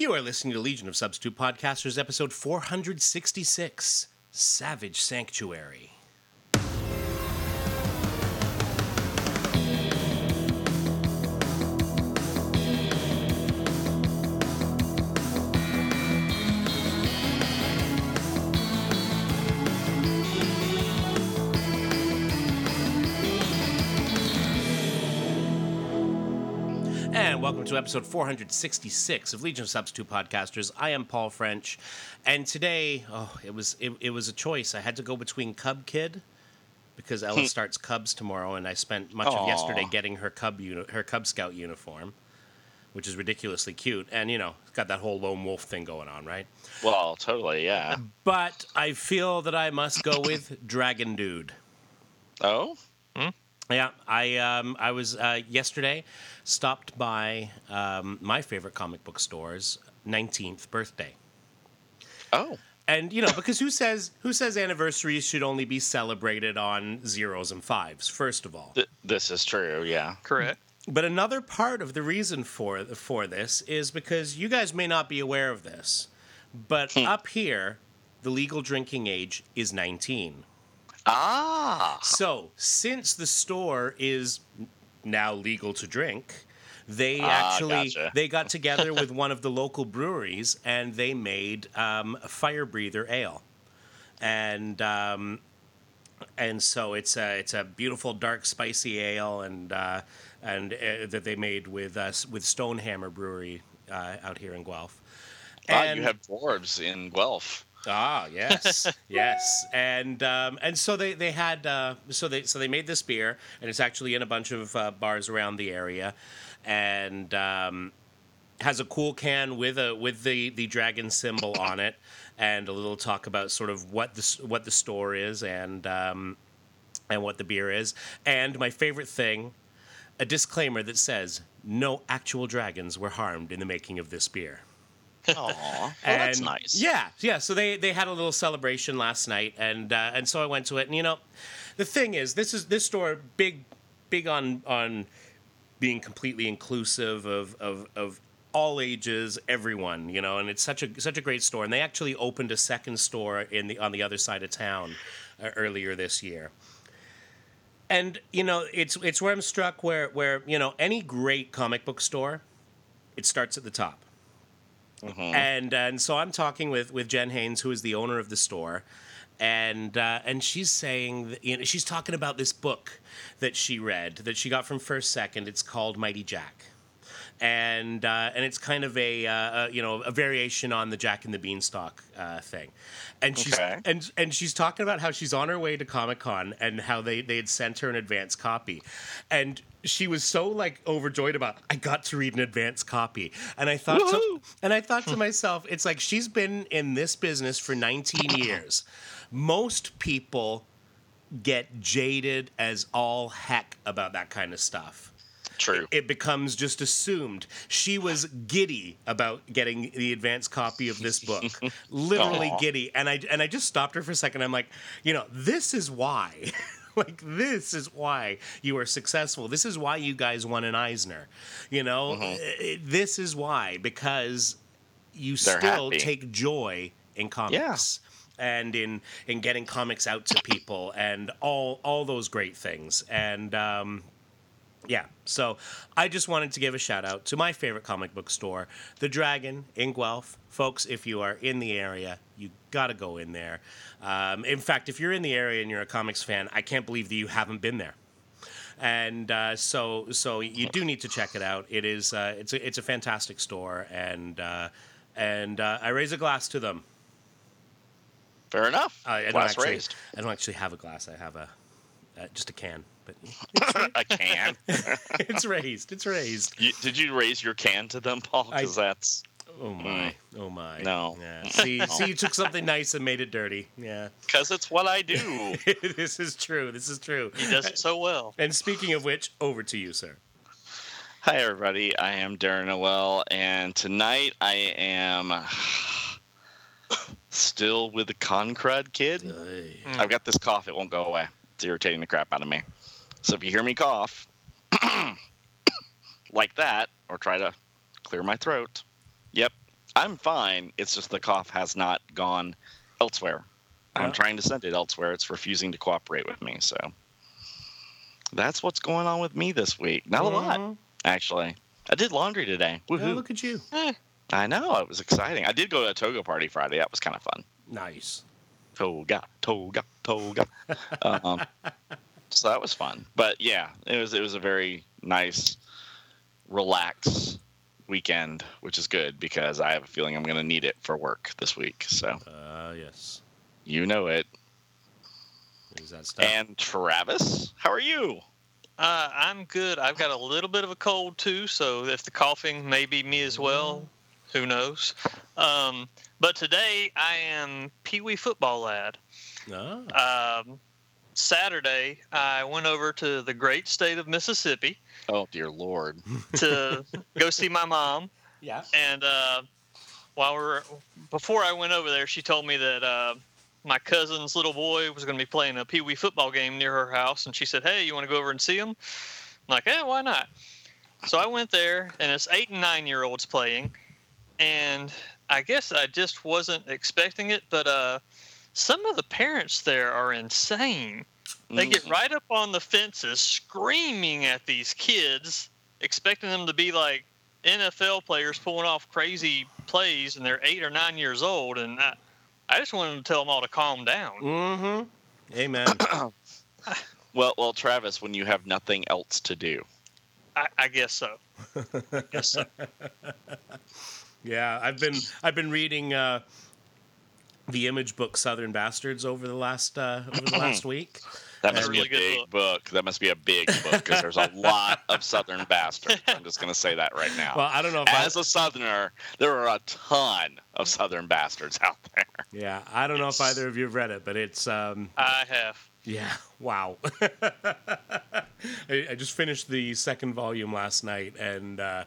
You are listening to Legion of Substitute Podcasters, episode 466 Savage Sanctuary. Welcome to episode 466 of Legion of Substitute Podcasters. I am Paul French, and today, oh, it was it, it was a choice. I had to go between Cub Kid because Ella hmm. starts Cubs tomorrow, and I spent much of yesterday getting her Cub uni- her Cub Scout uniform, which is ridiculously cute, and you know, it's got that whole lone wolf thing going on, right? Well, totally, yeah. But I feel that I must go with Dragon Dude. Oh, hmm? Yeah, I um, I was uh, yesterday stopped by um, my favorite comic book store's 19th birthday. oh, And you know, because who says who says anniversaries should only be celebrated on zeros and fives? First of all, th- this is true, yeah. Correct. but another part of the reason for for this is because you guys may not be aware of this, but up here, the legal drinking age is 19. Ah, So, since the store is now legal to drink, they Ah, actually gotcha. they got together with one of the local breweries and they made um, a fire breather ale, and um, and so it's a it's a beautiful dark spicy ale and uh, and uh, that they made with us with Stonehammer Brewery uh, out here in Guelph. ah And- you have dwarves in Guelph. Ah, yes, yes, and um, and so they they had uh, so they so they made this beer, and it's actually in a bunch of uh, bars around the area, and um, has a cool can with a with the the dragon symbol on it, and a little talk about sort of what the what the store is and um, and what the beer is, and my favorite thing, a disclaimer that says no actual dragons were harmed in the making of this beer. Aw, well, that's nice. Yeah, yeah. So they they had a little celebration last night, and uh, and so I went to it. And you know, the thing is, this is this store big, big on on being completely inclusive of of of all ages, everyone. You know, and it's such a such a great store. And they actually opened a second store in the on the other side of town uh, earlier this year. And you know, it's it's where I'm struck where where you know any great comic book store, it starts at the top. And and so I'm talking with with Jen Haines, who is the owner of the store, and uh, and she's saying you know she's talking about this book that she read that she got from First Second. It's called Mighty Jack. And uh, and it's kind of a uh, you know a variation on the Jack and the Beanstalk uh, thing, and she's Okay. and and she's talking about how she's on her way to Comic Con and how they they had sent her an advance copy, and she was so like overjoyed about I got to read an advance copy, and I thought to, and I thought to myself, it's like she's been in this business for 19 years. Most people get jaded as all heck about that kind of stuff True. it becomes just assumed. She was giddy about getting the advance copy of this book, literally Aw. giddy. And I and I just stopped her for a second. I'm like, you know, this is why. like this is why you are successful. This is why you guys won an Eisner. You know, I- this is why because you They're still happy. take joy in comics. And in, in getting comics out to people and all all those great things and um, yeah, so I just wanted to give a shout out to my favorite comic book store, The Dragon in Guelph. Folks, if you are in the area, you got to go in there. Um, in fact, if you're in the area and you're a comics fan, I can't believe that you haven't been there. And uh, so, so you do need to check it out. It is, uh, it's a, it's a fantastic store, and uh, and uh, I raise a glass to them. Fair enough. I, Glass actually, raised. I don't actually have a glass. I have a uh, just a can, but a can. it's raised. It's raised. You, did you raise your can to them, Paul? Because that's Oh my! Oh my! No. Yeah. See, see, you took something nice and made it dirty. Yeah. because it's what I do. this is true. This is true. He does it so well. And speaking of which, over to you, sir. Hi, everybody. I am Darren Noel, and tonight I am still with the Concrud kid. Mm. I've got this cough; it won't go away. It's irritating the crap out of me. So if you hear me cough like that, or try to clear my throat, yep, I'm fine. It's just the cough has not gone elsewhere. I'm trying to send it elsewhere. It's refusing to cooperate with me. So that's what's going on with me this week. Not a lot, Mhm. actually. I did laundry today. Yeah, Woohoo! look at you. I know it was exciting. I did go to a toga party Friday. That was kind of fun. Nice. Toga, toga, toga. um, so that was fun. But yeah, it was it was a very nice, relaxed weekend, which is good because I have a feeling I'm going to need it for work this week. So Uh, yes. you know it. Is that stuff? And Travis, how are you? Uh, I'm good. I've got a little bit of a cold too, so if the coughing may be me as well, who knows? Um, but today I am Pee Wee football lad. Ah. Um, Saturday I went over to the great state of Mississippi Oh dear Lord. to go see my mom, yeah. and uh, while we're before I went over there, she told me that uh, my cousin's little boy was going to be playing a pee wee football game near her house, and she said, "Hey, you want to go over and see him?" I'm like, "Yeah, why not?" So I went there, and it's eight and nine year olds playing, and I guess I just wasn't expecting it, but uh, some of the parents there are insane. They get Mm. right up on the fences, screaming at these kids, expecting them to be like NFL players pulling off crazy plays, and they're eight or nine years old. And I, I just wanted to tell them all to calm down. Mm-hmm. Amen. Well, well, Travis, when you have nothing else to do. I, I guess so. I guess so. yeah, I've been I've been reading uh, the image book Southern Bastards over the last uh, over the last week. That must a be a really good big book. That must be a big book because there's a lot of Southern bastards. I'm just going to say that right now. Well, I don't know if As a Southerner, there are a ton of Southern bastards out there. yeah, I don't know if either of you have read it, but it's um, I have. Yeah. Wow. I, I just finished the second volume last night, and uh,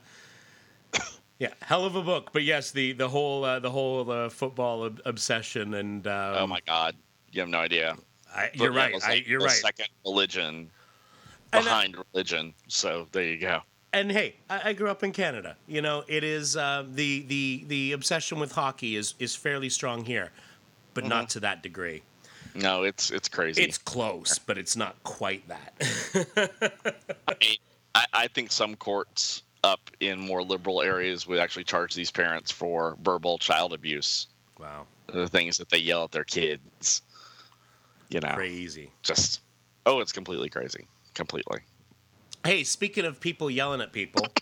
yeah, hell of a book. But yes, the the whole uh, the whole uh, football ob- obsession, and um, oh my God, you have no idea. I, you're Football right. is I, you're the right. Second religion uh, behind religion. So there you go. And hey, I, I grew up in Canada. You know, it is uh, the the the obsession with hockey is is fairly strong here, but not to that degree. No, it's it's crazy. It's close, but it's not quite that. I, mean, I, I think some courts up in more liberal areas would actually charge these parents for verbal child abuse. wow, The things that they yell at their kids. You know, crazy. just oh, it's completely crazy. Completely. Hey, speaking of people yelling at people,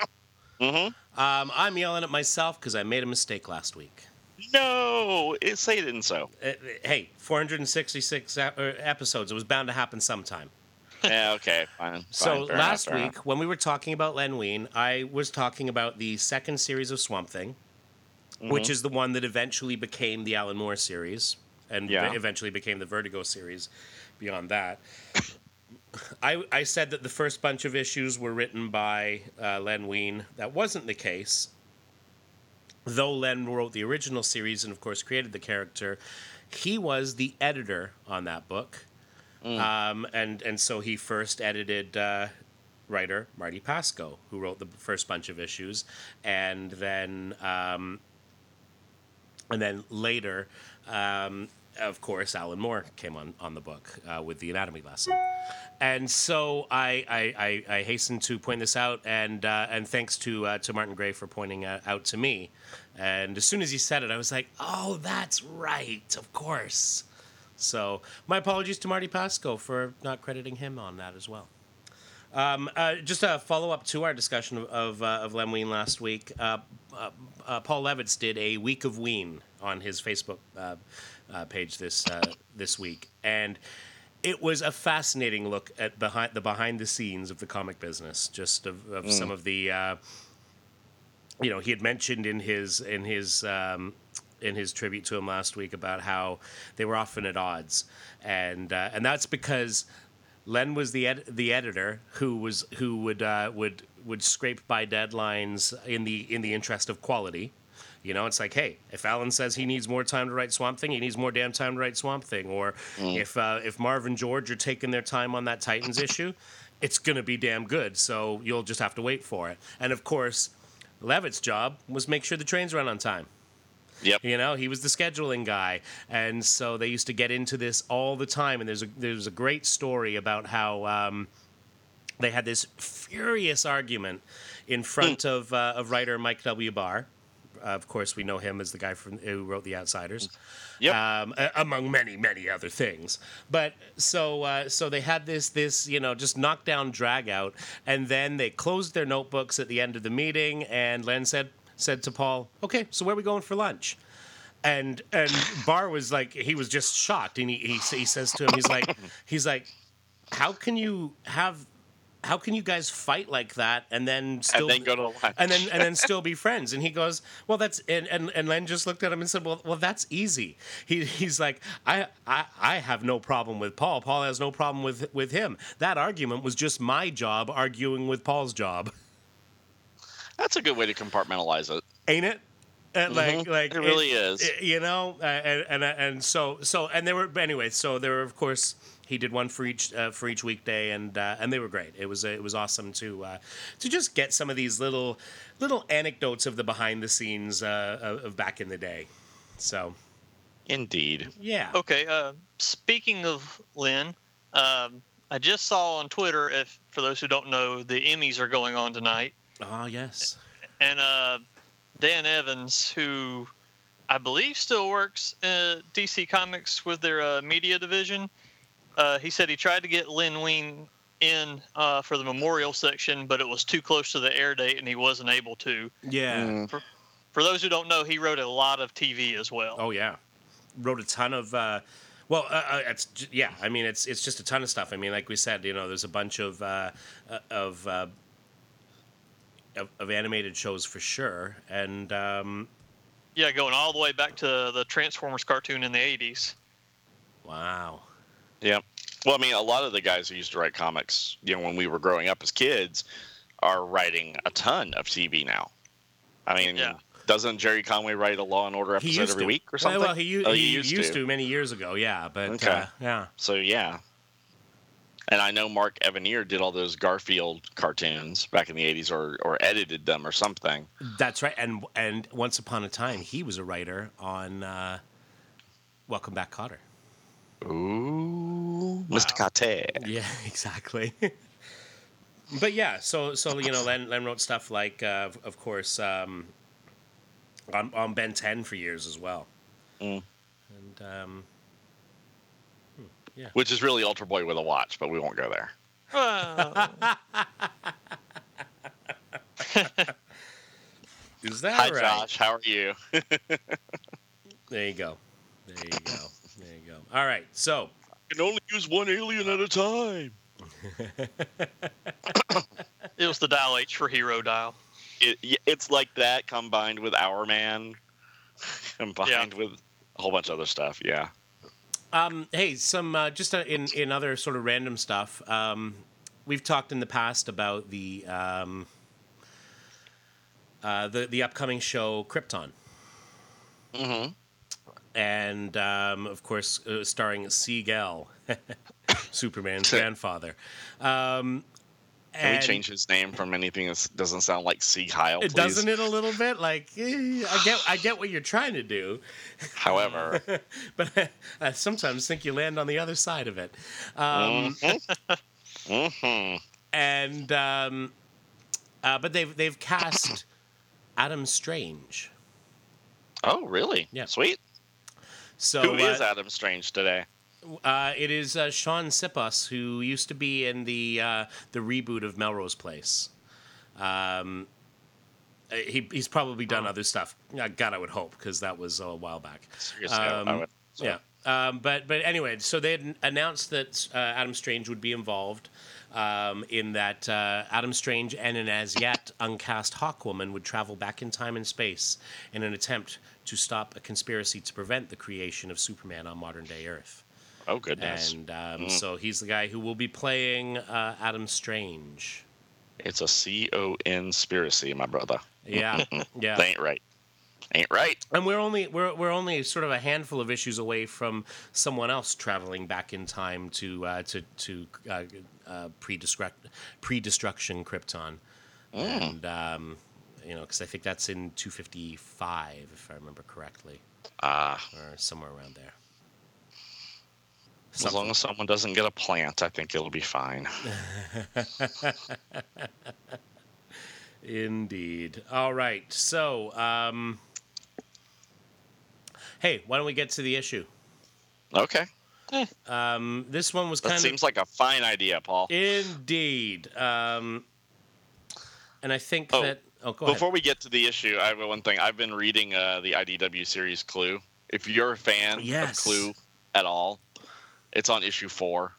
Mm-hmm. um, I'm yelling at myself because I made a mistake last week. No, it, say it isn't so. Uh, hey, 466 uh, episodes. It was bound to happen sometime. Yeah, okay, fine. So fine, enough, last fair week, enough. when we were talking about Len Wein, I was talking about the second series of Swamp Thing, which Mm-hmm. is the one that eventually became the Alan Moore series, and Yeah. eventually became the Vertigo series. Beyond that, I, I said that the first bunch of issues were written by uh, Len Wein. That wasn't the case. Though Len wrote the original series and, of course, created the character, he was the editor on that book. Um, and, and so he first edited uh, writer Marty Pasko, who wrote the first bunch of issues. And then, um, and then later, um, of course, Alan Moore came on, on the book uh, with the anatomy lesson. And so I, I, I, I hasten to point this out, and uh, and thanks to uh, to Martin Gray for pointing uh, out to me. And as soon as he said it, I was like, "Oh, that's right, of course." So my apologies to Marty Pasko for not crediting him on that as well. Um, uh, just a follow up to our discussion of of, uh, of Len Wein last week. Uh, uh, uh, Paul Levitz did a week of Wein on his Facebook uh, uh, page this uh, this week, and it was a fascinating look at behind the behind the scenes of the comic business, just of, of some of the. Uh, you know, he had mentioned in his in his um, in his tribute to him last week about how they were often at odds, and uh, and that's because Len was the ed- the editor who was who would uh, would would scrape by deadlines in the in the interest of quality. You know, it's like, hey, if Alan says he needs more time to write Swamp Thing, he needs more damn time to write Swamp Thing. Or if uh, if Marv and George are taking their time on that Titans issue, it's gonna be damn good. So you'll just have to wait for it. And of course, Levitz's job was make sure the trains run on time. Yep. You know, he was the scheduling guy, and so they used to get into this all the time. And there's a there's a great story about how um, they had this furious argument in front of uh, of writer Mike W. Barr. Uh, of course, we know him as the guy from who wrote The Outsiders, Yep. um, among many many other things. But so uh, so they had this this you know just knockdown drag out, and then they closed their notebooks at the end of the meeting, and Len said said to Paul, "Okay, so where are we going for lunch?" And and Barr was like he was just shocked, and he he, he says to him, he's like he's like, how can you have how can you guys fight like that and then still and then go to lunch? and then and then still be friends? And he goes well that's and and, and len just looked at him and said well well that's easy. He, he's like I, I i have no problem with paul. Paul has no problem with with him. That argument was just my job arguing with paul's job That's a good way to compartmentalize it. ain't it Uh, like like Mm-hmm. It really is. it- you know uh, and, and and so so and there were anyway so there were of course he did one for each uh, for each weekday and uh, and they were great it was it was awesome to uh, to just get some of these little little anecdotes of the behind the scenes uh, of, of back in the day so Indeed. yeah Okay. Uh, speaking of Len, um, I just saw on Twitter, if for those who don't know, the Emmys are going on tonight, oh yes and uh, Dan Evans, who I believe still works at DC Comics with their uh, media division, uh, he said he tried to get Len Wein in uh, for the memorial section, but it was too close to the air date, and he wasn't able to. yeah Mm. For those who don't know, he wrote a lot of TV as well. oh yeah wrote a ton of uh, well, uh, uh, it's yeah. I mean, it's it's just a ton of stuff. I mean, like we said, you know, there's a bunch of uh, uh, of, uh, of of animated shows for sure, and um, Yeah, going all the way back to the Transformers cartoon in the 80s. wow, Yep. Well, I mean, a lot of the guys who used to write comics, you know, when we were growing up as kids, are writing a ton of TV now. I mean, Yeah. doesn't Gerry Conway write a Law and Order episode every to. week or something? Well, he, Oh, he, used, to. many years ago, yeah, but Okay. uh, yeah, So yeah. And I know Mark Evanier did all those Garfield cartoons back in the '80s, or or edited them or something. that's right. And and once upon a time, he was a writer on uh, Welcome Back, Kotter. Ooh, Mr. Kate. Yeah, exactly. but yeah, so so you know, Len, Len wrote stuff like, uh, of- of course, um, on on Ben Ten for years as well. Mm. And um, Which is really Ultra Boy with a watch, but we won't go there. Uh, is that Hi, right? Josh. How are you? There you go. There you go. There you go. All right. So I can only use one alien at a time. it was the dial H for Hero Dial. It, it's like that combined with Our Man, combined with a whole bunch of other stuff. Yeah. Um, hey, some uh, just uh, in in other sort of random stuff. Um, we've talked in the past about the um, uh, the the upcoming show Krypton, Mm-hmm. and um, of course uh, starring Seg-El, Superman's grandfather. Um, Can we change his name from anything that doesn't sound like Sea Heil, please? doesn't it a little bit like eh, I get I get what you're trying to do, However, but I sometimes think you land on the other side of it. Um, hmm and um, uh, but they've they've cast Adam Strange. oh really? Yeah. Sweet. So Who is uh, Adam Strange today? Uh, it is uh, Shaun Sipos who used to be in the uh, the reboot of Melrose Place. Um, he, he's probably done other stuff. God, I would hope because that was a while back. Seriously, I- I Um, would- so- Yeah. Um, but but anyway, so they had announced that uh, Adam Strange would be involved um, in that uh, Adam Strange and an as yet uncast Hawkwoman would travel back in time and space in an attempt to stop a conspiracy to prevent the creation of Superman on modern day Earth. Oh goodness. And um, so he's the guy who will be playing uh, Adam Strange. It's a C O N conspiracy, my brother. Yeah, yeah. That ain't right. Ain't right. And we're only we're we're only sort of a handful of issues away from someone else traveling back in time to uh, to to uh, uh, pre-destruct pre-destruction Krypton, and um, You know, because I think that's in 255, if I remember correctly, Ah, or somewhere around there. As long as someone doesn't get a plant, I think it'll be fine. Indeed. All right. So, um, hey, why don't we get to the issue? Okay, Um, this one was kind of seems like a fine idea, Paul. indeed, um, and I think Oh, that. Oh, go Before ahead. we get to the issue, I have one thing. I've been reading uh, the IDW series Clue. If you're a fan Yes. of Clue at all, it's on issue four.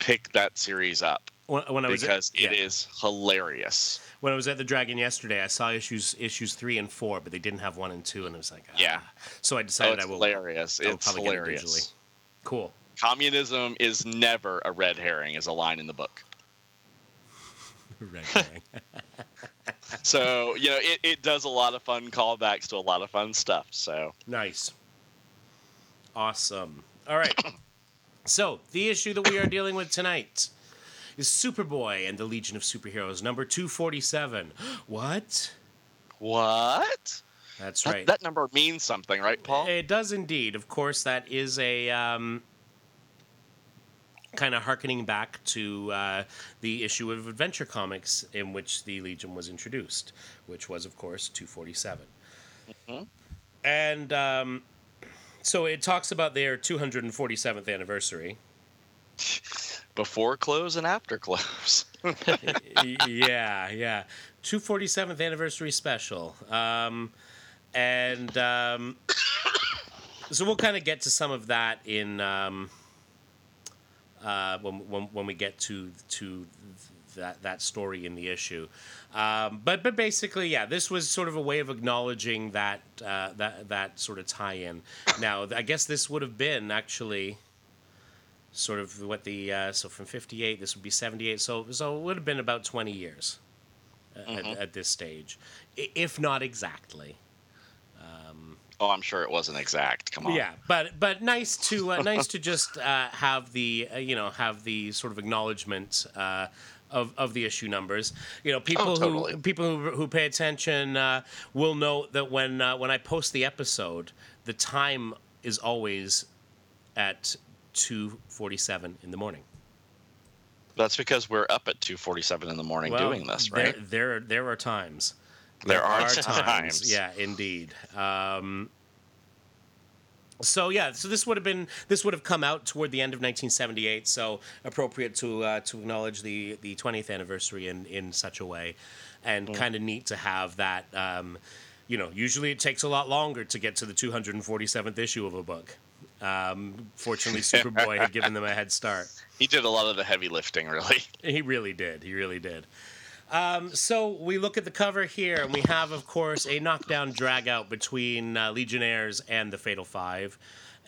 Pick that series up When, when I was because at, yeah. is hilarious. when I was at the Dragon yesterday, I saw issues issues three and four, but they didn't have one and two, and I was like, ah. Yeah. So I Oh, decided I will. hilarious. I will It's get it hilarious. Cool. Communism is never a red herring, is a line in the book. Red herring. So you know, it, it does a lot of fun callbacks to a lot of fun stuff. So Nice. Awesome. All right. so, the issue that we are dealing with tonight is Superboy and the Legion of Superheroes, number 247. What? what? That's That, right. that number means something, right, Paul? It does indeed. Of course, that is a um, kind of harkening back to uh, the issue of Adventure Comics in which the Legion was introduced, which was, of course, 247. Mhm. And um, so it talks about their 247th anniversary. Before close and after close. Yeah, yeah. 247th anniversary special. Um, and um, so we'll kind of get to some of that in um, uh, when, when, when we get to to that that story in the issue. Um, but but basically, yeah, this was sort of a way of acknowledging that uh, that that sort of tie-in. Now, I guess this would have been actually sort of what the uh, so from 58 this would be 78 so so it would have been about 20 years at, Mhm. at this stage if not exactly oh, I'm sure it wasn't exact. Come on. yeah but but nice to uh, nice to just uh, have the uh, you know have the sort of acknowledgement uh, of, of the issue numbers you know people Oh, totally. who people who, who pay attention uh, will know that when uh, when I post the episode the time is always at 2:47 in the morning That's because we're up at 2:47 in the morning Well, doing this, right? There, there, there are times. There are times. Yeah, indeed. Um, so yeah, so this would have been this would have come out toward the end of 1978. So appropriate to uh, to acknowledge the the 20th anniversary in in such a way, and Mm. kind of neat to have that. Um, you know, usually it takes a lot longer to get to the 247th issue of a book. Um, fortunately, Superboy had given them a head start. He did a lot of the heavy lifting, really. He really did. He really did. Um, so we look at the cover here, and we have, of course, a knockdown drag out between uh, Legionnaires and the Fatal Five.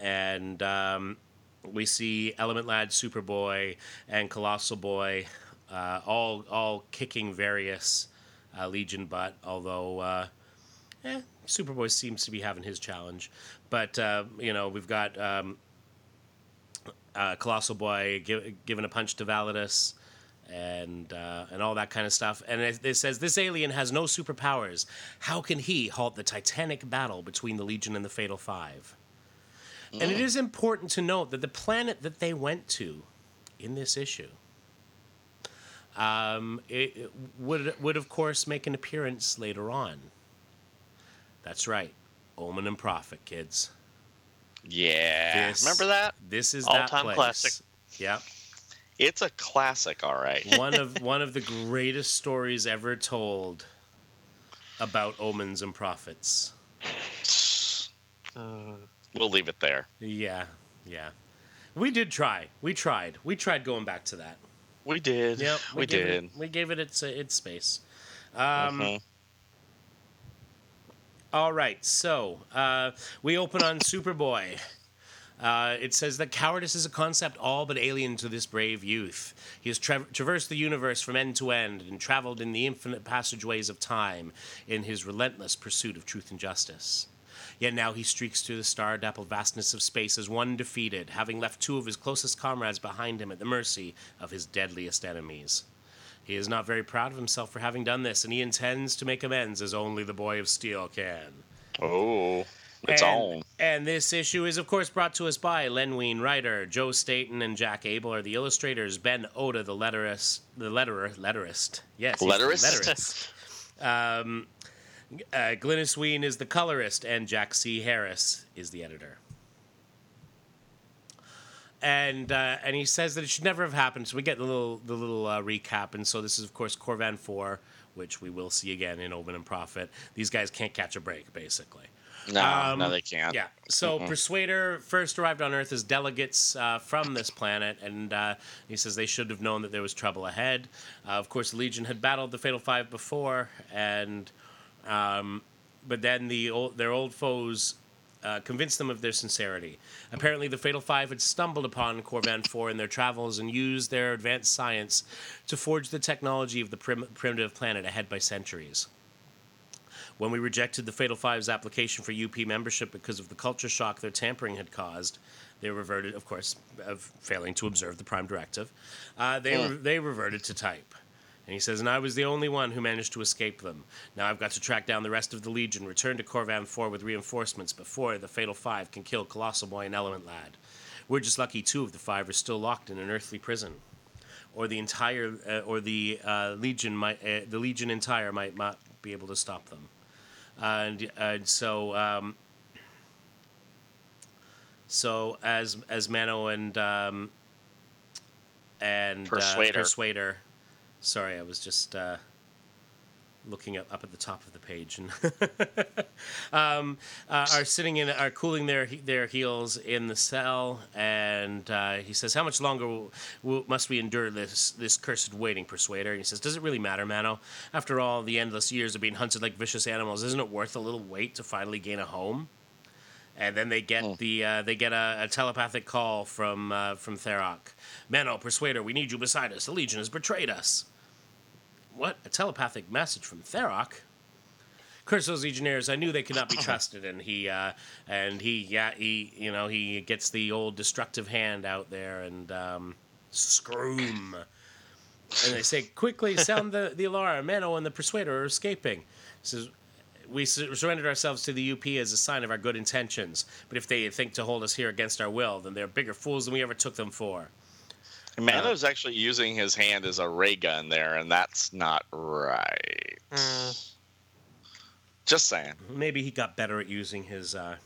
And um, we see Element Lad, Superboy, and Colossal Boy uh, all, all kicking various uh, Legion butt, although. Uh, eh, Superboy seems to be having his challenge, but uh, you know we've got um, uh, Colossal Boy gi- giving a punch to Validus, and uh, and all that kind of stuff. And it, it says this alien has no superpowers. How can he halt the titanic battle between the Legion and the Fatal Five? And it is important to note that the planet that they went to in this issue um, it, it would would of course make an appearance later on. That's right, Omen and Prophet, kids. Yeah. This- Remember that? This is that All-time place. classic. Yep. It's a classic, all right. one of one of the greatest stories ever told about omens and prophets. We'll leave it there. Yeah, yeah. We did try. We tried. We tried going back to that. We did. Yep, we, gave did. It, we gave it its uh, its space. Um, Mhm. All right, so uh, we open on Superboy. Uh, it says that cowardice is a concept all but alien to this brave youth. He has tra- traversed the universe from end to end and traveled in the infinite passageways of time in his relentless pursuit of truth and justice. Yet now he streaks through the star dappled vastness of space as one defeated, having left two of his closest comrades behind him at the mercy of his deadliest enemies. He is not very proud of himself for having done this, and he intends to make amends as only the Boy of Steel can. Oh, it's and, on. And this issue is, of course, brought to us by Len Wein, writer. Joe Staton and Jack Abel are the illustrators. Ben Oda, the letterist, the letterer, letterist. Yes, Letterist? letterist. um, uh, Glynis Wein is the colorist, and Jack C. Harris is the editor. And uh, and he says that it should never have happened. So we get the little the little uh, recap, and so this is of course Corvan Four, which we will see again in Omen and Prophet. These guys can't catch a break, basically. No, Um, no, they can't. Yeah. So Persuader first arrived on Earth as delegates uh, from this planet, and uh, he says they should have known that there was trouble ahead. Uh, of course, the Legion had battled the Fatal Five before, and um, but then the old, their old foes uh, convinced them of their sincerity. Apparently, the Fatal Five had stumbled upon Corvan Four in their travels and used their advanced science to forge the technology of the prim- primitive planet ahead by centuries. When we rejected the Fatal Five's application for UP membership because of the culture shock their tampering had caused, they reverted, of course, of failing to observe the Prime Directive. Uh, they Yeah. re- they reverted to type. And he says, and I was the only one who managed to escape them. Now I've got to track down the rest of the Legion, return to Corvan 4 with reinforcements before the Fatal Five can kill Colossal Boy and Element Lad. We're just lucky two of the five are still locked in an earthly prison. Or the entire, uh, or the uh, Legion might, uh, the Legion entire might not be able to stop them and and so um, so as as Mano and um, and Persuader. Uh, Persuader. Sorry, I was just uh, looking up up at the top of the page and um, uh, are sitting in are cooling their their heels in the cell, and uh, he says, "How much longer will, will, must we endure this this cursed waiting, Persuader?" And he says, "Does it really matter, Mano? After all the endless years of being hunted like vicious animals, isn't it worth a little wait to finally gain a home?" And then they get the uh, they get a, a telepathic call from uh, from Tharok. Mano, Persuader, we need you beside us. The Legion has betrayed us. What? A telepathic message from Tharok? Curse those legionnaires! I knew they could not be trusted, and he uh, and he yeah he you know he gets the old destructive hand out there and um, scroom, and they say quickly sound the, the alarm. Mano and the Persuader are escaping. He says we sur- surrendered ourselves to the UP as a sign of our good intentions, but if they think to hold us here against our will, then they're bigger fools than we ever took them for. Mano's actually using his hand as a ray gun there, and that's not right. Mm, Just saying. Maybe he got better at using his. Uh,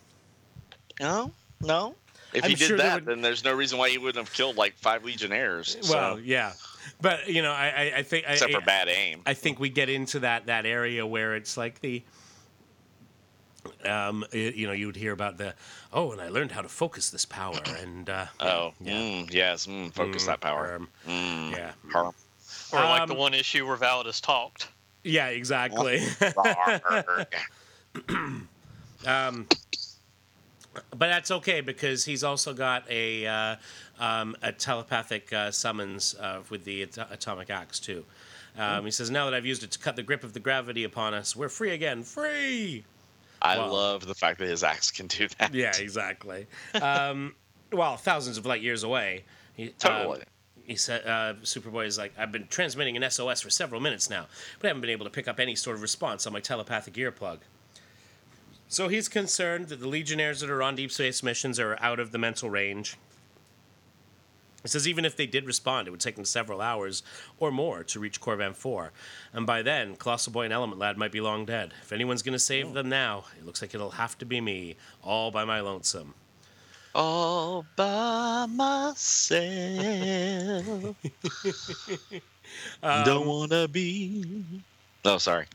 No, no. If I'm he did sure that, would- then there's no reason why he wouldn't have killed like five legionnaires. well, so, yeah, but you know, I I, I think I, except for bad aim. I think we get into that that area where it's like the um y- you know you would hear about the oh and I learned how to focus this power and uh oh, yeah. mm, yes. Mm, focus Mm, that power. um, Mm, yeah or like the Um, one issue where Validus talked. yeah exactly um but that's okay because he's also got a uh, um, a telepathic uh, summons uh, with the at- atomic axe too. Um, he says, "Now that I've used it to cut the grip of the gravity upon us, we're free again. Free." I Wow. love the fact that his axe can do that. Yeah, exactly. um, well, thousands of light years away. He, Totally. um, he said, uh, Superboy is like, I've been transmitting an SOS for several minutes now, but I haven't been able to pick up any sort of response on my telepathic earplug. So he's concerned that the Legionnaires that are on deep space missions are out of the mental range. He says even if they did respond, it would take them several hours or more to reach Corvan 4. And by then, Colossal Boy and Element Lad might be long dead. If anyone's going to save them now, it looks like it'll have to be me, all by my lonesome. All by myself. Don't wanna be. Oh, sorry.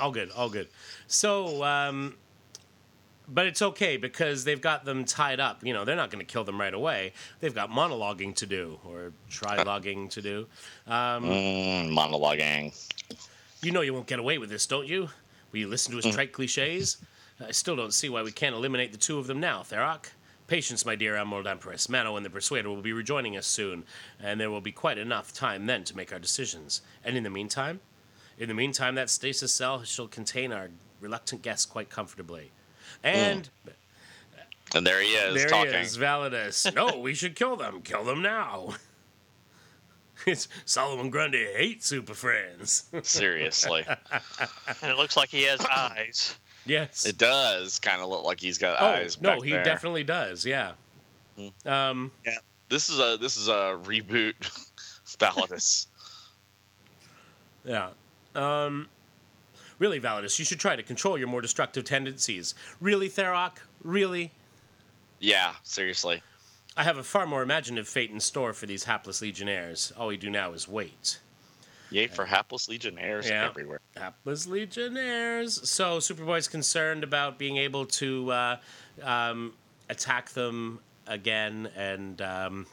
all good, all good. So, um, but it's okay because they've got them tied up. You know, they're not going to kill them right away. They've got monologuing to do or triloguing to do. Um, Mm, monologuing. You know you won't get away with this, don't you? Will you listen to his trite cliches? I still don't see why we can't eliminate the two of them now, Tharok. Patience, my dear Emerald Empress. Mano and the Persuader will be rejoining us soon, and there will be quite enough time then to make our decisions. And in the meantime? In the meantime, that stasis cell shall contain our reluctant guests quite comfortably. And And there he is there talking. he is, Validus. no, we should kill them. Kill them now. It's Solomon Grundy hates Super Friends. Seriously, And it looks like he has eyes. yes. it does kind of look like he's got oh eyes. no, back he there. definitely does. Yeah. Hmm. Um, This is a this is a reboot. Validus. yeah. Um, really, Validus, you should try to control your more destructive tendencies. Really, Tharok? Really? Yeah, seriously. I have a far more imaginative fate in store for these hapless legionnaires. All we do now is wait. Yay for hapless legionnaires Yeah. everywhere. Hapless legionnaires. So Superboy's concerned about being able to uh, um, attack them again and um,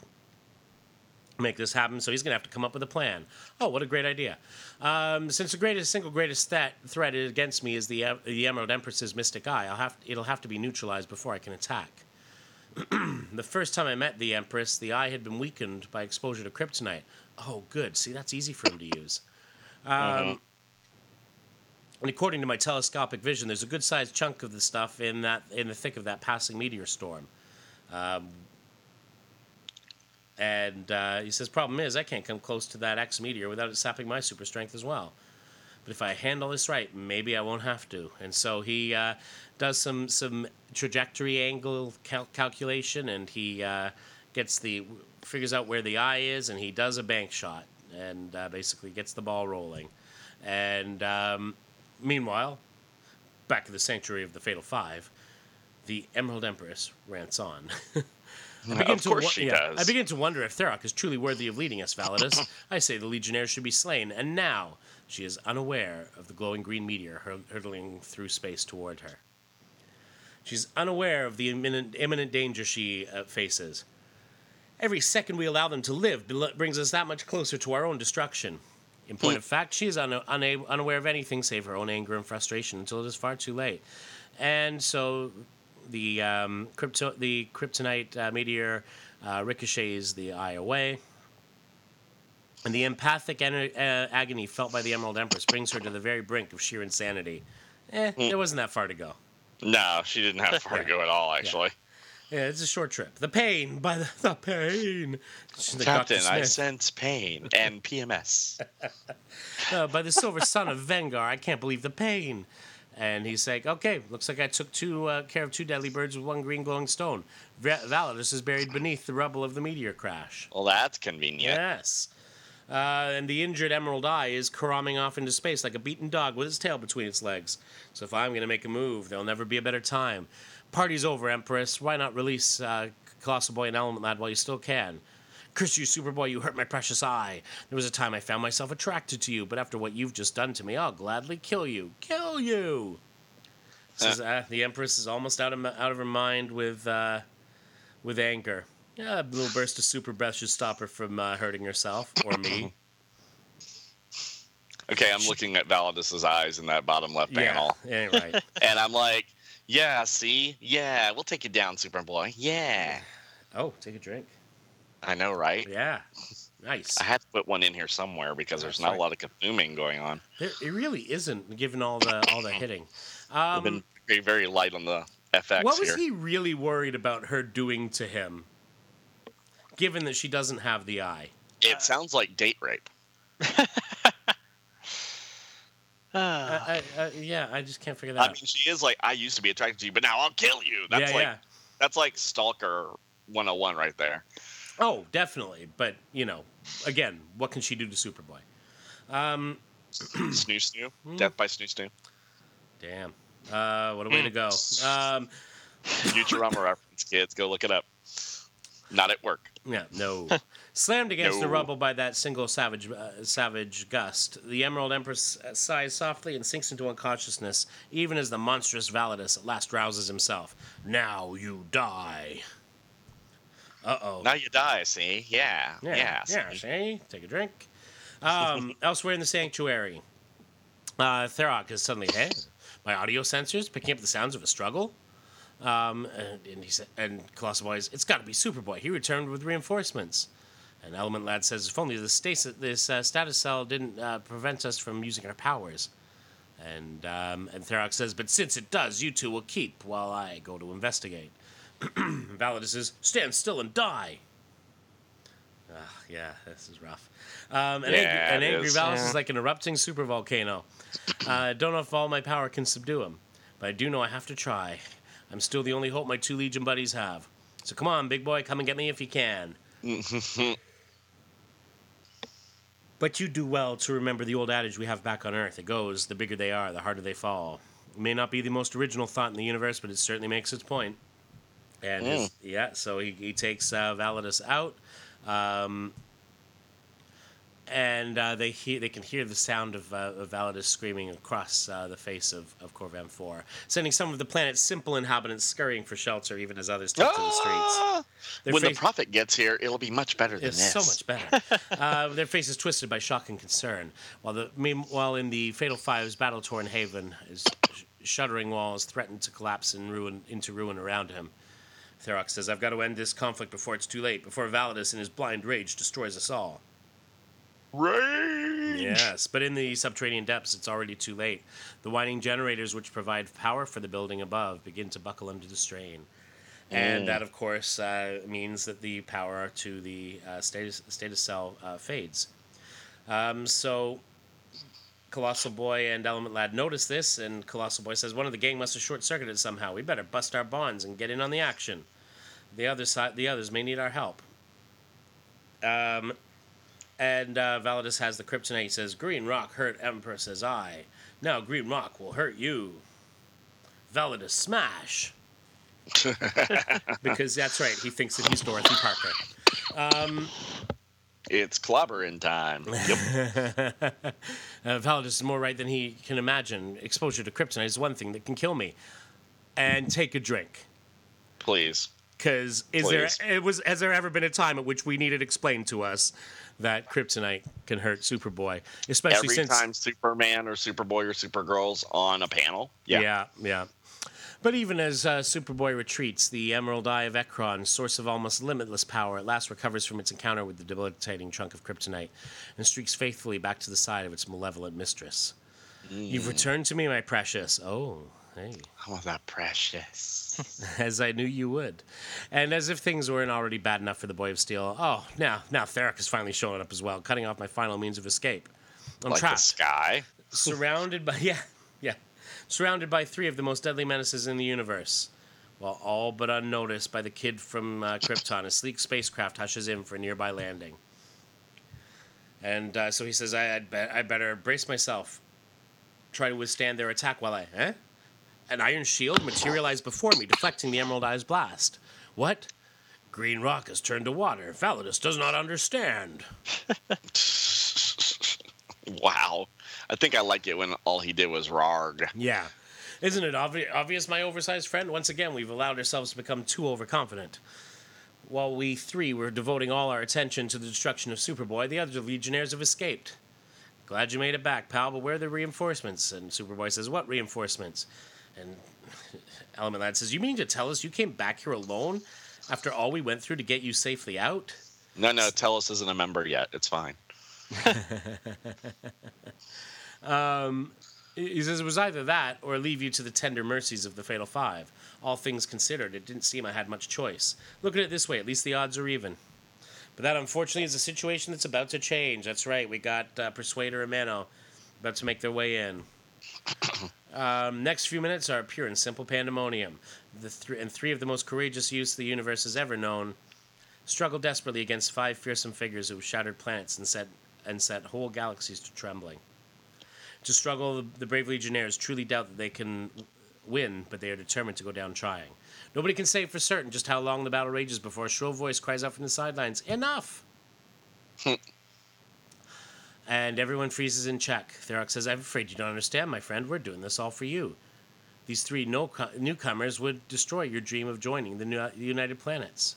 make this happen. So he's going to have to come up with a plan. Oh, what a great idea! Um, since the greatest single greatest threat threat against me is the uh, the Emerald Empress's mystic eye, I'll have it'll have to be neutralized before I can attack. the first time I met the Empress, the eye had been weakened by exposure to kryptonite. Oh, good. See, that's easy for him to use. Um. And according to my telescopic vision, there's a good sized chunk of the stuff in that in the thick of that passing meteor storm. Um, and uh, he says, problem is, I can't come close to that X meteor without it sapping my super strength as well. But if I handle this right, maybe I won't have to. And so he uh, does some some trajectory angle cal- calculation, and he uh, gets the figures out where the eye is, and he does a bank shot, and uh, basically gets the ball rolling. And um, meanwhile, back in the sanctuary of the Fatal Five, the Emerald Empress rants on. I begin of to course wo- she yeah, does. I begin to wonder if Tharok is truly worthy of leading us, Validus. I say the Legionnaires should be slain, and now she is unaware of the glowing green meteor hur- hurtling through space toward her. She's unaware of the imminent, imminent danger she uh, faces. Every second we allow them to live bel- brings us that much closer to our own destruction. In point of fact, she is un- una- unaware of anything save her own anger and frustration until it is far too late. And so the um, crypto- the kryptonite uh, meteor uh, ricochets the eye away. And the empathic ener- uh, agony felt by the Emerald Empress brings her to the very brink of sheer insanity. Eh, there wasn't that far to go. No, she didn't have far to go at all. Actually, Yeah, it's a short trip. The pain by the, the pain. She's Captain. I sense pain and PMS. Uh, by the silver sun of Venegar, I can't believe the pain. And he's like, okay, looks like I took two uh, care of two deadly birds with one green glowing stone. Va- Validus is buried beneath the rubble of the meteor crash. well, that's convenient. Yes. Uh, and the injured Emerald Eye is caroming off into space like a beaten dog with its tail between its legs. So if I'm going to make a move, there'll never be a better time. Party's over, Empress. Why not release uh, Colossal Boy and Element Lad while you still can? Curse you, Superboy, you hurt my precious eye. There was a time I found myself attracted to you, but after what you've just done to me, I'll gladly kill you. Kill you! Says, uh, the Empress is almost out of, out of her mind with, uh, with anger. Yeah, a little burst of super breath should stop her from uh, hurting herself or me. Okay, I'm looking at Validus's eyes in that bottom left panel, Yeah, right. and I'm like, yeah, see, yeah, we'll take you down, Superboy. Yeah, Oh, take a drink. I know, right? Yeah, nice. I had to put one in here somewhere because there's That's not right. a lot of consuming going on. There, it really isn't, given all the all the hitting. I've Um, been very, very light on the FX what was here. he really worried about her doing to him? Given that she doesn't have the eye. It sounds like date rape. Ah. I, I, I, yeah, I just can't figure that I out. mean, she is like, I used to be attracted to you, but now I'll kill you. That's yeah, like yeah. that's like Stalker 101 right there. Oh, definitely. But you know, again, what can she do to Superboy? Um, Snoo Snoo, Hmm. Death by Snoo Snoo. damn. Uh, what a way to go. Um, Futurama reference, kids. Go look it up. Not at work. Yeah, no. Slammed against the rubble by that single savage, uh, savage gust, the Emerald Empress sighs softly and sinks into unconsciousness, even as the monstrous Validus at last rouses himself. Now you die. Uh oh. Now you die. See? Yeah. Yeah. Yeah, yeah, see? see? Take a drink. Um, elsewhere in the sanctuary, uh, Tharok is suddenly, hey, my audio sensors picking up the sounds of a struggle. Um, and, and he said, and Colossal Boy, it's got to be Superboy. He returned with reinforcements. And Element Lad says, if only this, stasis, this uh, status cell didn't uh, prevent us from using our powers. And um, and Tharok says, but since it does, you two will keep while I go to investigate. Validus says, stand still and die. Ah, yeah, this is rough. Um, an Yeah, angry, an angry is. Validus Yeah. is like an erupting super volcano. I don't know if all my power can subdue him, but I do know I have to try. I'm still the only hope my two Legion buddies have. So come on, big boy, come and get me if you can. But you do well to remember the old adage we have back on Earth. It goes, the bigger they are, the harder they fall. It may not be the most original thought in the universe, but it certainly makes its point. And his- yeah, so he, he takes uh, Validus out. Um, and uh, they hear, they can hear the sound of, uh, of Validus screaming across uh, the face of, of Corvan 4, sending some of the planet's simple inhabitants scurrying for shelter, even as others take to the streets. Ah! Their when face- the prophet gets here, it'll be much better than it's this. so much better. uh, their faces twisted by shock and concern. While the meanwhile in the Fatal Five's battle torn haven, his shuddering walls threaten to collapse and ruin into ruin around him. Tharok says, "I've got to end this conflict before it's too late. Before Validus, in his blind rage, destroys us all." Rage. Yes, but in the subterranean depths, it's already too late. The winding generators, which provide power for the building above, begin to buckle under the strain. And that, of course, uh, means that the power to the uh, stasis, stasis cell uh, fades. Um, so, Colossal Boy and Element Lad notice this, and Colossal Boy says, One of the gang must have short circuited somehow. We better bust our bonds and get in on the action. The, other side, the others may need our help. Um, and uh, Validus has the kryptonite. He says, Green Rock hurt Emperor, says I. Now Green Rock will hurt you. Validus smash. because that's right. He thinks that he's Dorothy Parker. Um, It's clobbering time. Yep. uh, Validus is more right than he can imagine. Exposure to kryptonite is one thing that can kill me. And take a drink. Please. Because is Please. there it was has there ever been a time at which we needed explained to us that kryptonite can hurt Superboy, especially Every since time Superman or Superboy or Supergirl's on a panel. Yeah. Yeah, yeah. But even as uh, Superboy retreats, the Emerald Eye of Ekron, source of almost limitless power, at last recovers from its encounter with the debilitating chunk of kryptonite and streaks faithfully back to the side of its malevolent mistress. You've returned to me, my precious. Oh, hey. Oh, that precious. As I knew you would. And as if things weren't already bad enough for the Boy of Steel, oh, now, now Tharok is finally showing up as well, cutting off my final means of escape. I'm like trapped the sky. surrounded by yeah, surrounded by three of the most deadly menaces in the universe. While all but unnoticed by the kid from uh, Krypton, a sleek spacecraft hushes in for a nearby landing. And uh, so he says, I, I'd, be- I better brace myself, try to withstand their attack while I, eh? An iron shield materialized before me, deflecting the Emerald Eye's blast. What? Green rock has turned to water. Validus does not understand. wow. I think I like it when all he did was rarg. Yeah. Isn't it obvi- obvious, my oversized friend? Once again, we've allowed ourselves to become too overconfident. While we three were devoting all our attention to the destruction of Superboy, the other Legionnaires have escaped. Glad you made it back, pal, but where are the reinforcements? And Superboy says, What reinforcements? And Element Lad says, You mean to tell us you came back here alone after all we went through to get you safely out? No, no, Tellus isn't a member yet. It's fine. He says it was either that or leave you to the tender mercies of the Fatal Five. All things considered, it didn't seem I had much choice. Look at it this way at least the odds are even. But that, unfortunately, is a situation that's about to change. That's right. We got uh, Persuader and Mano about to make their way in. Um, next few minutes are pure and simple pandemonium. The th- and three of the most courageous youths the universe has ever known struggle desperately against five fearsome figures who shattered planets and set and set whole galaxies to trembling. To struggle, the, brave legionnaires truly doubt that they can win, but they are determined to go down trying. Nobody can say for certain just how long the battle rages before a shrill voice cries out from the sidelines, "Enough!" and everyone freezes in check. Tharok says, "I'm afraid you don't understand, my friend. We're doing this all for you. These three no- newcomers would destroy your dream of joining the New- United Planets."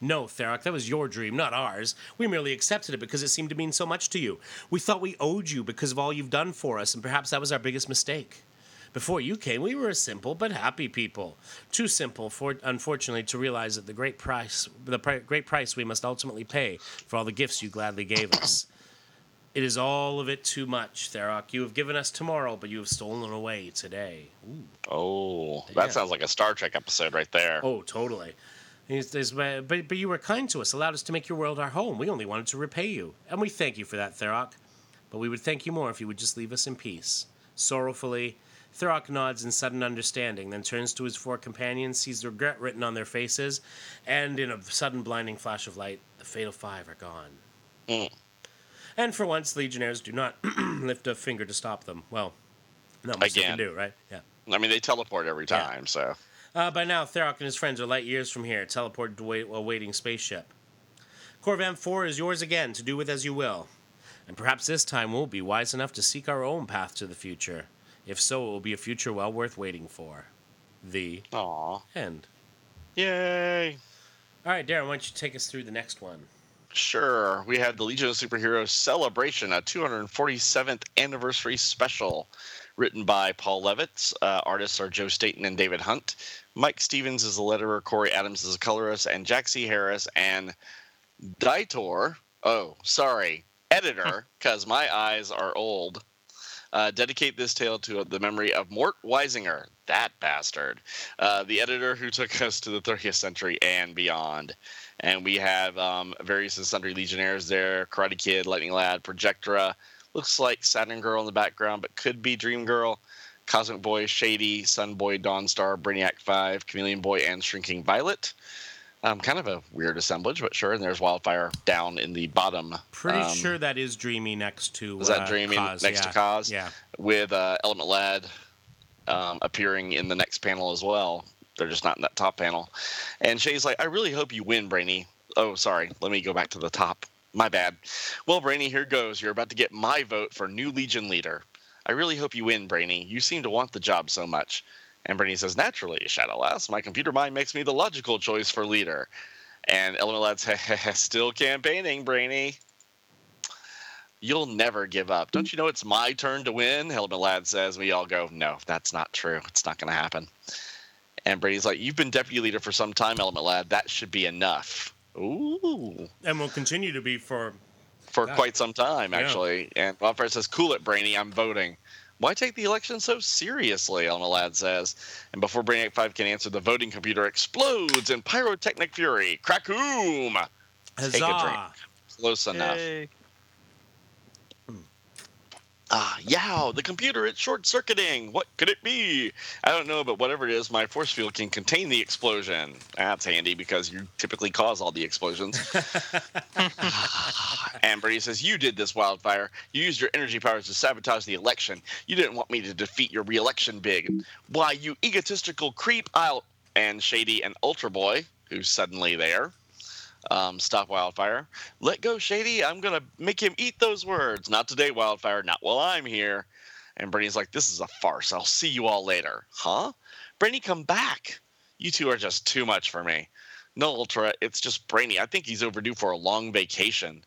No, Tharok, that was your dream, not ours. We merely accepted it because it seemed to mean so much to you. We thought we owed you because of all you've done for us, and perhaps that was our biggest mistake. Before you came, we were a simple but happy people. Too simple, for, unfortunately, to realize that the great price, the pri- great price we must ultimately pay for all the gifts you gladly gave us. It is all of it too much, Tharok. You have given us tomorrow, but you have stolen away today. Ooh. Oh, Yeah. that sounds like a Star Trek episode right there. Oh, totally. He but, but you were kind to us, allowed us to make your world our home. We only wanted to repay you, and we thank you for that, Tharok. But we would thank you more if you would just leave us in peace. Sorrowfully, Tharok nods in sudden understanding, then turns to his four companions, sees regret written on their faces, and in a sudden blinding flash of light, the fatal five are gone. Mm. And for once, Legionnaires do not lift a finger to stop them. Well, not much they can Again. do, right? Yeah. I mean, they teleport every Yeah. time, so Uh, by now, Tharok and his friends are light years from here, teleported to a waiting spaceship. Corvan 4 is yours again, to do with as you will. And perhaps this time we'll be wise enough to seek our own path to the future. If so, it will be a future well worth waiting for. The aw, end. yay! All right, Darren, why don't you take us through the next one? Sure. We have the Legion of Superheroes celebration, a 247th anniversary special, written by Paul Levitz. Uh, artists are Joe Staton and David Hunt. Mike Stevens is the letterer, Corey Adams is the colorist, and Jack C. Harris and Ditor. Oh, sorry, editor, because my eyes are old. Uh, dedicate this tale to the memory of Mort Weisinger, that bastard, uh, the editor who took us to the 30th century and beyond and we have um, various and sundry legionnaires there karate kid lightning lad projectora looks like saturn girl in the background but could be dream girl cosmic boy shady sun boy dawnstar brainiac 5 chameleon boy and shrinking violet um, kind of a weird assemblage but sure and there's wildfire down in the bottom Pretty um, sure that is Dreamy next to. is that uh, dreaming Kaz, next yeah. to Cause? Yeah. with uh, element lad um, appearing in the next panel as well they're just not in that top panel and shay's like i really hope you win brainy oh sorry let me go back to the top my bad well brainy here goes you're about to get my vote for new legion leader i really hope you win brainy you seem to want the job so much and brainy says naturally shadowlass my computer mind makes me the logical choice for leader and element lad says still campaigning brainy You'll never give up. Don't you know it's my turn to win? Element Lad says. We all go, no, that's not true. It's not going to happen. And Brainy's like, you've been deputy leader for some time, Element Lad. That should be enough. Ooh, And will continue to be for. for Yeah. quite some time, Yeah. actually. And Wildfire says, cool it, Brainy. I'm voting. Why take the election so seriously? Element Lad says. And before Brainiac 5 can answer, the voting computer explodes in pyrotechnic fury. Crackoom! Take a drink. Close enough. Yay. Ah, yow, the computer, it's short circuiting. What could it be? I don't know, but whatever it is, my force field can contain the explosion. That's handy because you typically cause all the explosions. and Brainy says, You did this, Wildfire. You used your energy powers to sabotage the election. You didn't want me to defeat your reelection big. Why, you egotistical creep out. And Shady and Ultra Boy, who's suddenly there, um, stop Wildfire. Let go, Shady. I'm gonna make him eat those words. Not today, Wildfire. Not while I'm here. And Brainy's like, "This is a farce. I'll see you all later." Huh? Brainy, come back. You two are just too much for me. No, Ultra. It's just Brainy. I think he's overdue for a long vacation.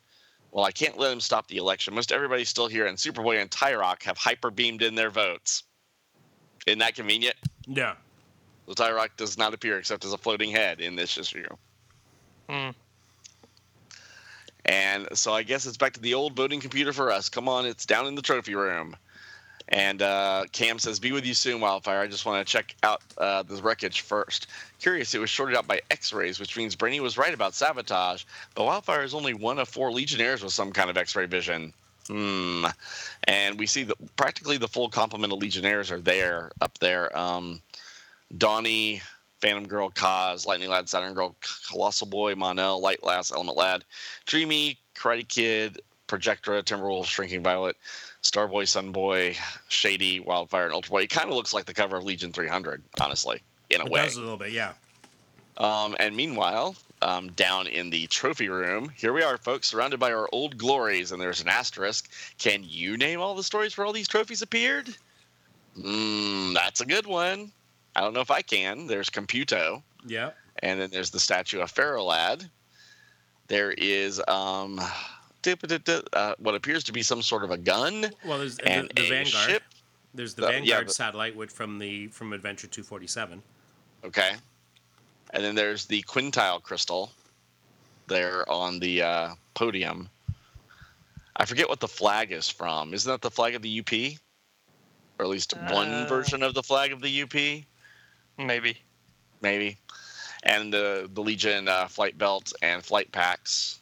Well, I can't let him stop the election. Most everybody's still here, and Superboy and Tyroc have hyper beamed in their votes. Isn't that convenient? Yeah. The Tyroc does not appear except as a floating head in this issue. Hmm. And so I guess it's back to the old voting computer for us. Come on, it's down in the trophy room. And uh, Cam says, "Be with you soon, Wildfire. I just want to check out uh, the wreckage first. Curious, it was shorted out by X-rays, which means Brainy was right about sabotage. But Wildfire is only one of four Legionnaires with some kind of X-ray vision. Hmm. And we see that practically the full complement of Legionnaires are there up there. Um, Donnie, Phantom Girl, Cos, Lightning Lad, Saturn Girl, Colossal Boy, Mon-El, Light Lass, Element Lad, Dreamy, Karate Kid, Projectra, Timberwolf, Shrinking Violet, Starboy, Sunboy, Shady, Wildfire, and Ultra Boy. It kind of looks like the cover of Legion 300, honestly, in a It way. does a little bit, yeah. Um, and meanwhile, um, down in the trophy room, here we are, folks, surrounded by our old glories, and there's an asterisk. Can you name all the stories where all these trophies appeared? Mm, that's a good one. I don't know if I can. There's Computo, Yeah. and then there's the statue of Ferro Lad. There is um, uh, what appears to be some sort of a gun Well, there's the, and the a Vanguard. ship. There's the The- yeah, Vanguard but- satellite which from the from Adventure 247. Okay. And then there's the quintile crystal there on the uh, podium. I forget what the flag is from. Isn't that the flag of the UP? Or at least one Uh. version of the flag of the UP, Maybe. maybe. and the the Legion uh, flight belt and flight packs.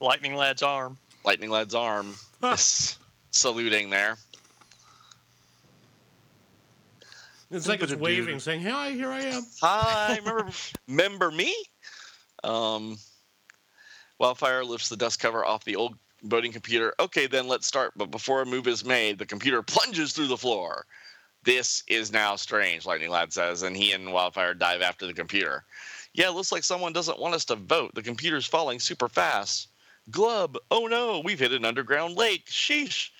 Lightning Lad's arm. Lightning Lad's arm is saluting there. It's like it's waving, saying, "Hi, here I am." Hi, remember remember me? Um, Wildfire lifts the dust cover off the old voting computer. Okay, then let's start. But before a move is made, the computer plunges through the floor. This is now strange, Lightning Lad says, and he and Wildfire dive after the computer. Yeah, it looks like someone doesn't want us to vote. The computer's falling super fast. Glub, oh no, we've hit an underground lake. Sheesh.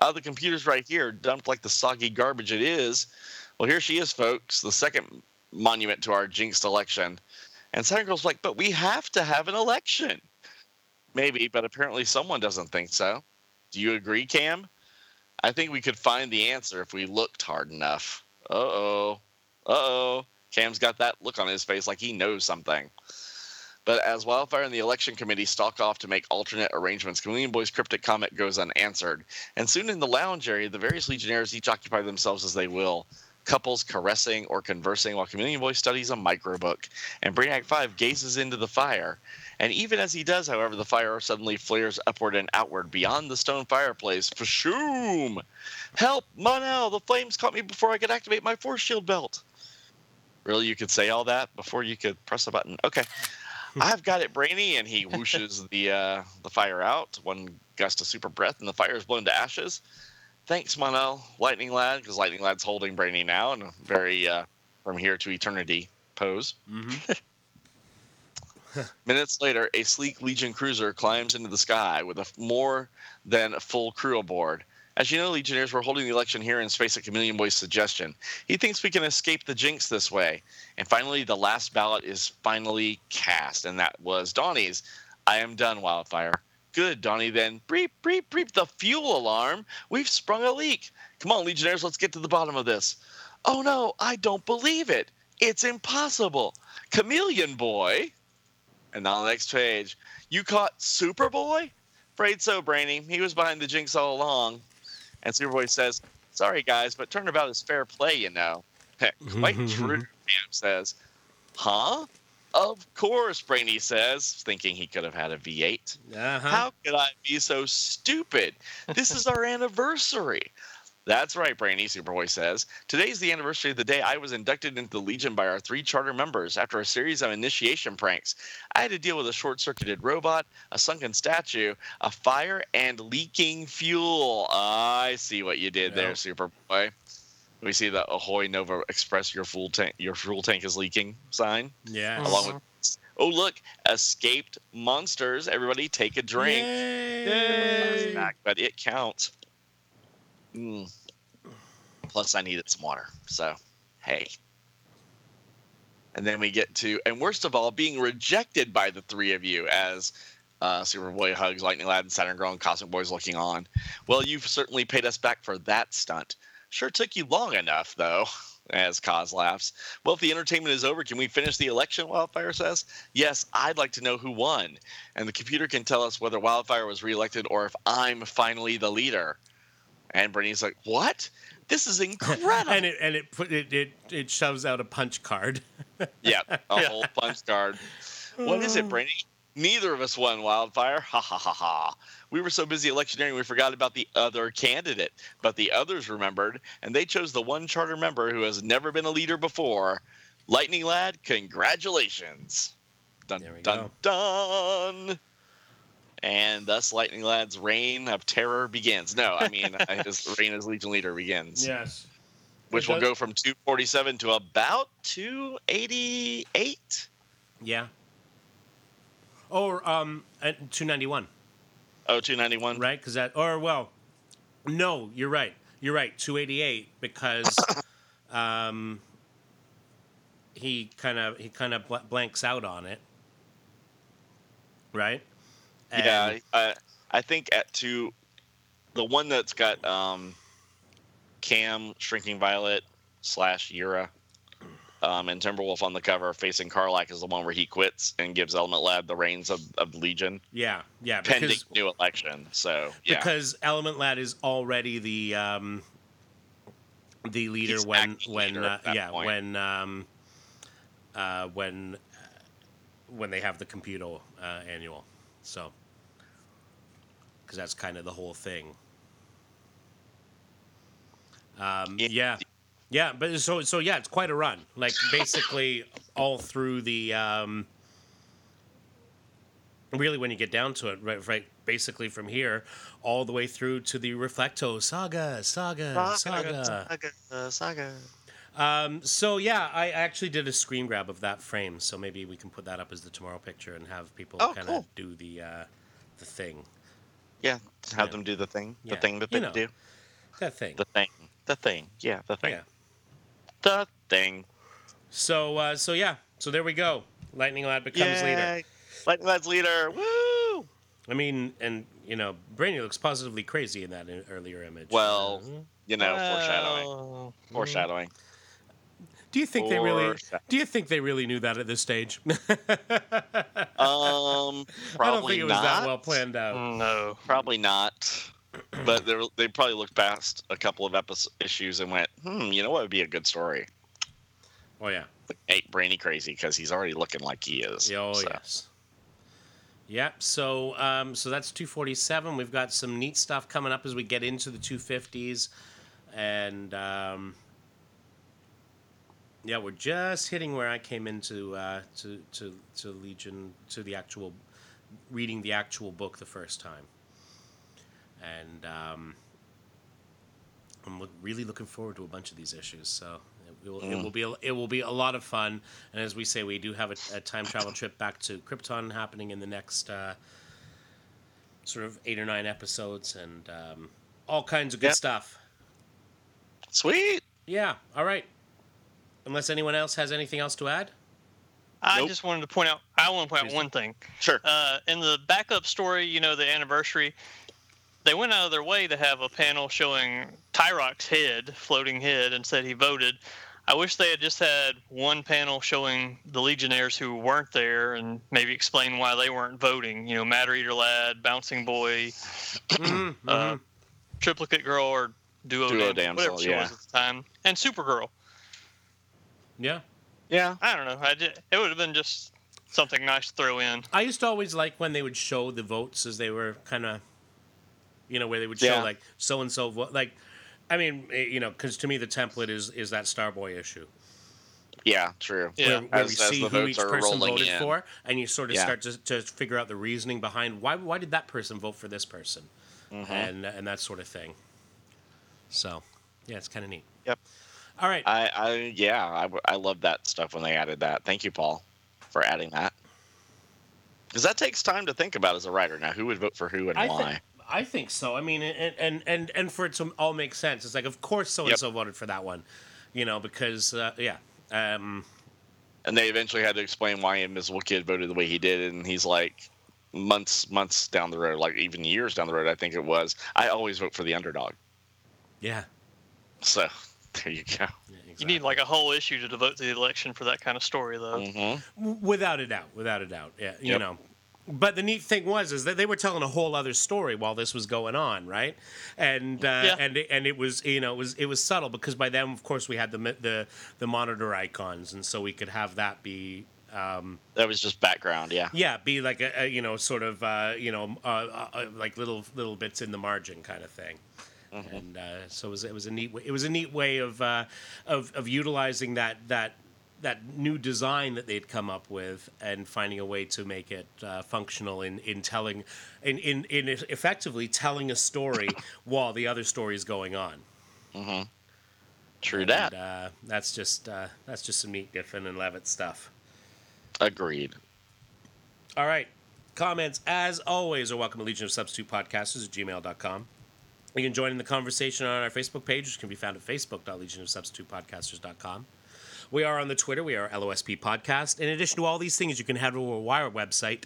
Uh, the computer's right here, dumped like the soggy garbage it is. Well, here she is, folks, the second monument to our jinxed election. And Saturn Girl's like, but we have to have an election. Maybe, but apparently someone doesn't think so. Do you agree, Cam? I think we could find the answer if we looked hard enough. Uh oh. Uh oh. Cam's got that look on his face like he knows something. But as Wildfire and the election committee stalk off to make alternate arrangements, Chameleon Boy's cryptic comment goes unanswered. And soon in the lounge area, the various Legionnaires each occupy themselves as they will couples caressing or conversing while Chameleon Boy studies a microbook, and Brainiac 5 gazes into the fire. And even as he does, however, the fire suddenly flares upward and outward beyond the stone fireplace. Fashoom! Help! Mon-El! The flames caught me before I could activate my force shield belt. Really, you could say all that before you could press a button? Okay. I've got it, Brainy, and he whooshes the uh, the fire out. One gust of super breath, and the fire is blown to ashes. Thanks, Mon-El, Lightning Lad, because Lightning Lad's holding Brainy now in a very uh, from here to eternity pose. Mm-hmm. Minutes later, a sleek Legion cruiser climbs into the sky with a more than full crew aboard. As you know, Legionnaires, we're holding the election here in space at Chameleon Boy's suggestion. He thinks we can escape the jinx this way. And finally, the last ballot is finally cast, and that was Donnie's. I am done, Wildfire. Good, Donnie, then. Breep, breep, breep, the fuel alarm. We've sprung a leak. Come on, Legionnaires, let's get to the bottom of this. Oh no, I don't believe it. It's impossible. Chameleon Boy. And on the next page, you caught Superboy? Afraid so, Brainy. He was behind the jinx all along. And Superboy says, Sorry, guys, but turnabout is fair play, you know. Quite true, Cam says. Huh? Of course, Brainy says, thinking he could have had a V8. Uh-huh. How could I be so stupid? This is our anniversary. That's right, Brainy, Superboy says. Today's the anniversary of the day I was inducted into the Legion by our three charter members after a series of initiation pranks. I had to deal with a short circuited robot, a sunken statue, a fire, and leaking fuel. I see what you did there, Superboy. We see the Ahoy Nova Express, your fuel tank, your fuel tank is leaking sign. Yeah. Along with, oh look, escaped monsters. Everybody take a drink. Yay. Snack, but it counts. Mm. Plus, I needed some water. So, hey. And then we get to, and worst of all, being rejected by the three of you as uh, Superboy hugs Lightning Lad and Saturn Girl and Cosmic Boy's looking on. Well, you've certainly paid us back for that stunt. Sure took you long enough, though, as Cos laughs. Well, if the entertainment is over, can we finish the election? Wildfire says. Yes, I'd like to know who won. And the computer can tell us whether Wildfire was reelected or if I'm finally the leader. And Bernie's like, What? This is incredible. and it and it put it, it it shoves out a punch card. yeah, a Yeah. whole punch card. What is it, oh. Brainy? Neither of us won Wildfire. Ha ha ha ha. We were so busy electioneering we forgot about the other candidate. But the others remembered, and they chose the one charter member who has never been a leader before. Lightning Lad, congratulations. Dun There we dun dun. And thus Lightning Lad's reign of terror begins. No, I mean his reign as Legion leader begins yes. which It will does- go from 247 to about 288. Yeah. Or um, at two ninety one, Oh, 291. right? Because that, or well, no, you're right. You're right. Two eighty eight because um, he kind of he kind of bl- blanks out on it, right? Yeah, I, I think at two, the one that's got um, Cam, Shrinking Violet, slash Yera, um, and Timberwolf on the cover facing Karlak is the one where he quits and gives Element Lad the reins of, of Legion Yeah, yeah. pending Because new election. So, yeah. because Element Lad is already the um, the leader He's when when leader uh, yeah point. when um, uh, when when they have the computer uh, annual. So, because that's kind of the whole thing. Um, Yeah. yeah, but so so yeah, it's quite a run. Like basically all through the. Um, really, when you get down to it, right, right, basically from here all the way through to the Reflecto saga, saga, saga. saga, saga. Um, so yeah, I actually did a screen grab of that frame, so maybe we can put that up as the tomorrow picture and have people Oh, kind of cool. do the uh, the thing, Yeah, have Yeah. them do the thing, the Yeah. thing that You they know. do, that thing. the thing, the thing. Yeah, the thing, yeah. the thing. So uh, so yeah, so there we go. Lightning Lad becomes leader. Lightning Lad's leader. Woo! I mean, and you know, Brainy looks positively crazy in that earlier image. Well, Uh, You know, foreshadowing. Well, Foreshadowing. Do you think they really? foreshadow- Do you think they really knew that at this stage? Um, probably I don't think it was not. that well planned out. No. Probably not. But they they probably looked past a couple of episode issues and went, hmm, you know what would be a good story? Oh yeah. Ain't Brainy crazy because he's already looking like he is. Oh So, yes. Yep. So um, so that's 247. We've got some neat stuff coming up as we get into the 250s, and um, yeah, we're just hitting where I came into uh, to to to Legion to the actual reading the actual book the first time, and um, I'm look, really looking forward to a bunch of these issues. So it will, it Mm. will be a, it will be a lot of fun. And as we say, we do have a, a time travel trip back to Krypton happening in the next uh, sort of eight or nine episodes, and um, all kinds of good Yep. stuff. Sweet. Yeah. All right. Unless anyone else has anything else to add. I Nope. just wanted to point out. I want to point out one thing. Sure. Uh, in the backup story, you know, the anniversary, they went out of their way to have a panel showing Tyroc's head, floating head, and said he voted. I wish they had just had one panel showing the Legionnaires who weren't there and maybe explain why they weren't voting. You know, Matter Eater Lad, Bouncing Boy, Mhm, uh, mhm. Triplicate Girl, or Duo, Duo Damsel, Damsel, whatever she yeah. was at the time, and Supergirl. Yeah. Yeah. I don't know. I did, it would have been just something nice to throw in. I used to always like when they would show the votes as they were kind of, you know, where they would show Yeah. like so and so vote. Like, I mean, eh, you know, because to me the template is is that Starboy issue Yeah. True. Yeah. where, where As- we as see the who votes each are person rolling voted in. for, and you sort of Yeah. start to, to figure out the reasoning behind why why did that person vote for this person, Mhm. and and that sort of thing. So, yeah, it's kind of neat. All right. I, I yeah, I, I love that stuff when they added that. Thank you, Paul, for adding that. Because that takes time to think about as a writer. Now, who would vote for who and I why? think I think so. I mean, and and and and for it to all make sense, it's like of course so and so voted for that one, you know, because uh, yeah, um, and they eventually had to explain why Invisible Kid voted the way he did, and he's like, months, months down the road, like even years down the road, I think it was. I always vote for the underdog. yeah. So there you go. yeah You need like a whole issue to devote to the election for that kind of story, though. hmm without a doubt, without a doubt, yeah, you Yep. know. But the neat thing was is that they were telling a whole other story while this was going on, right? And uh, Yeah. and it, and it was you know it was it was subtle because by then of course we had the the the monitor icons and so we could have that be um, That was just background, yeah. yeah be like a, a you know sort of uh, you know uh, uh, uh, like little little bits in the margin kind of thing. Mhm. And uh, so it was, it was a neat way, it was a neat way of uh, of of utilizing that that that new design that they'd come up with and finding a way to make it uh, functional in in telling in, in in effectively telling a story while the other story is going on. hmm True and, that. Uh, that's just uh, that's just some neat Giffen and Levitz stuff. Agreed. All right. Comments, as always, are welcome at Legion of Substitute Podcasters at gmail.com. You can join in the conversation on our Facebook page, which can be found at facebook.legionofsubstitutepodcasters.com. We are on the Twitter. We are LOSP Podcast. In addition to all these things, you can head over our website,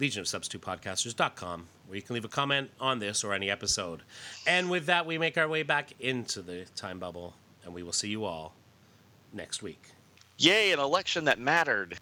legionofsubstitutepodcasters.com, where you can leave a comment on this or any episode. And with that, we make our way back into the time bubble, and we will see you all next week. Yay, an election that mattered.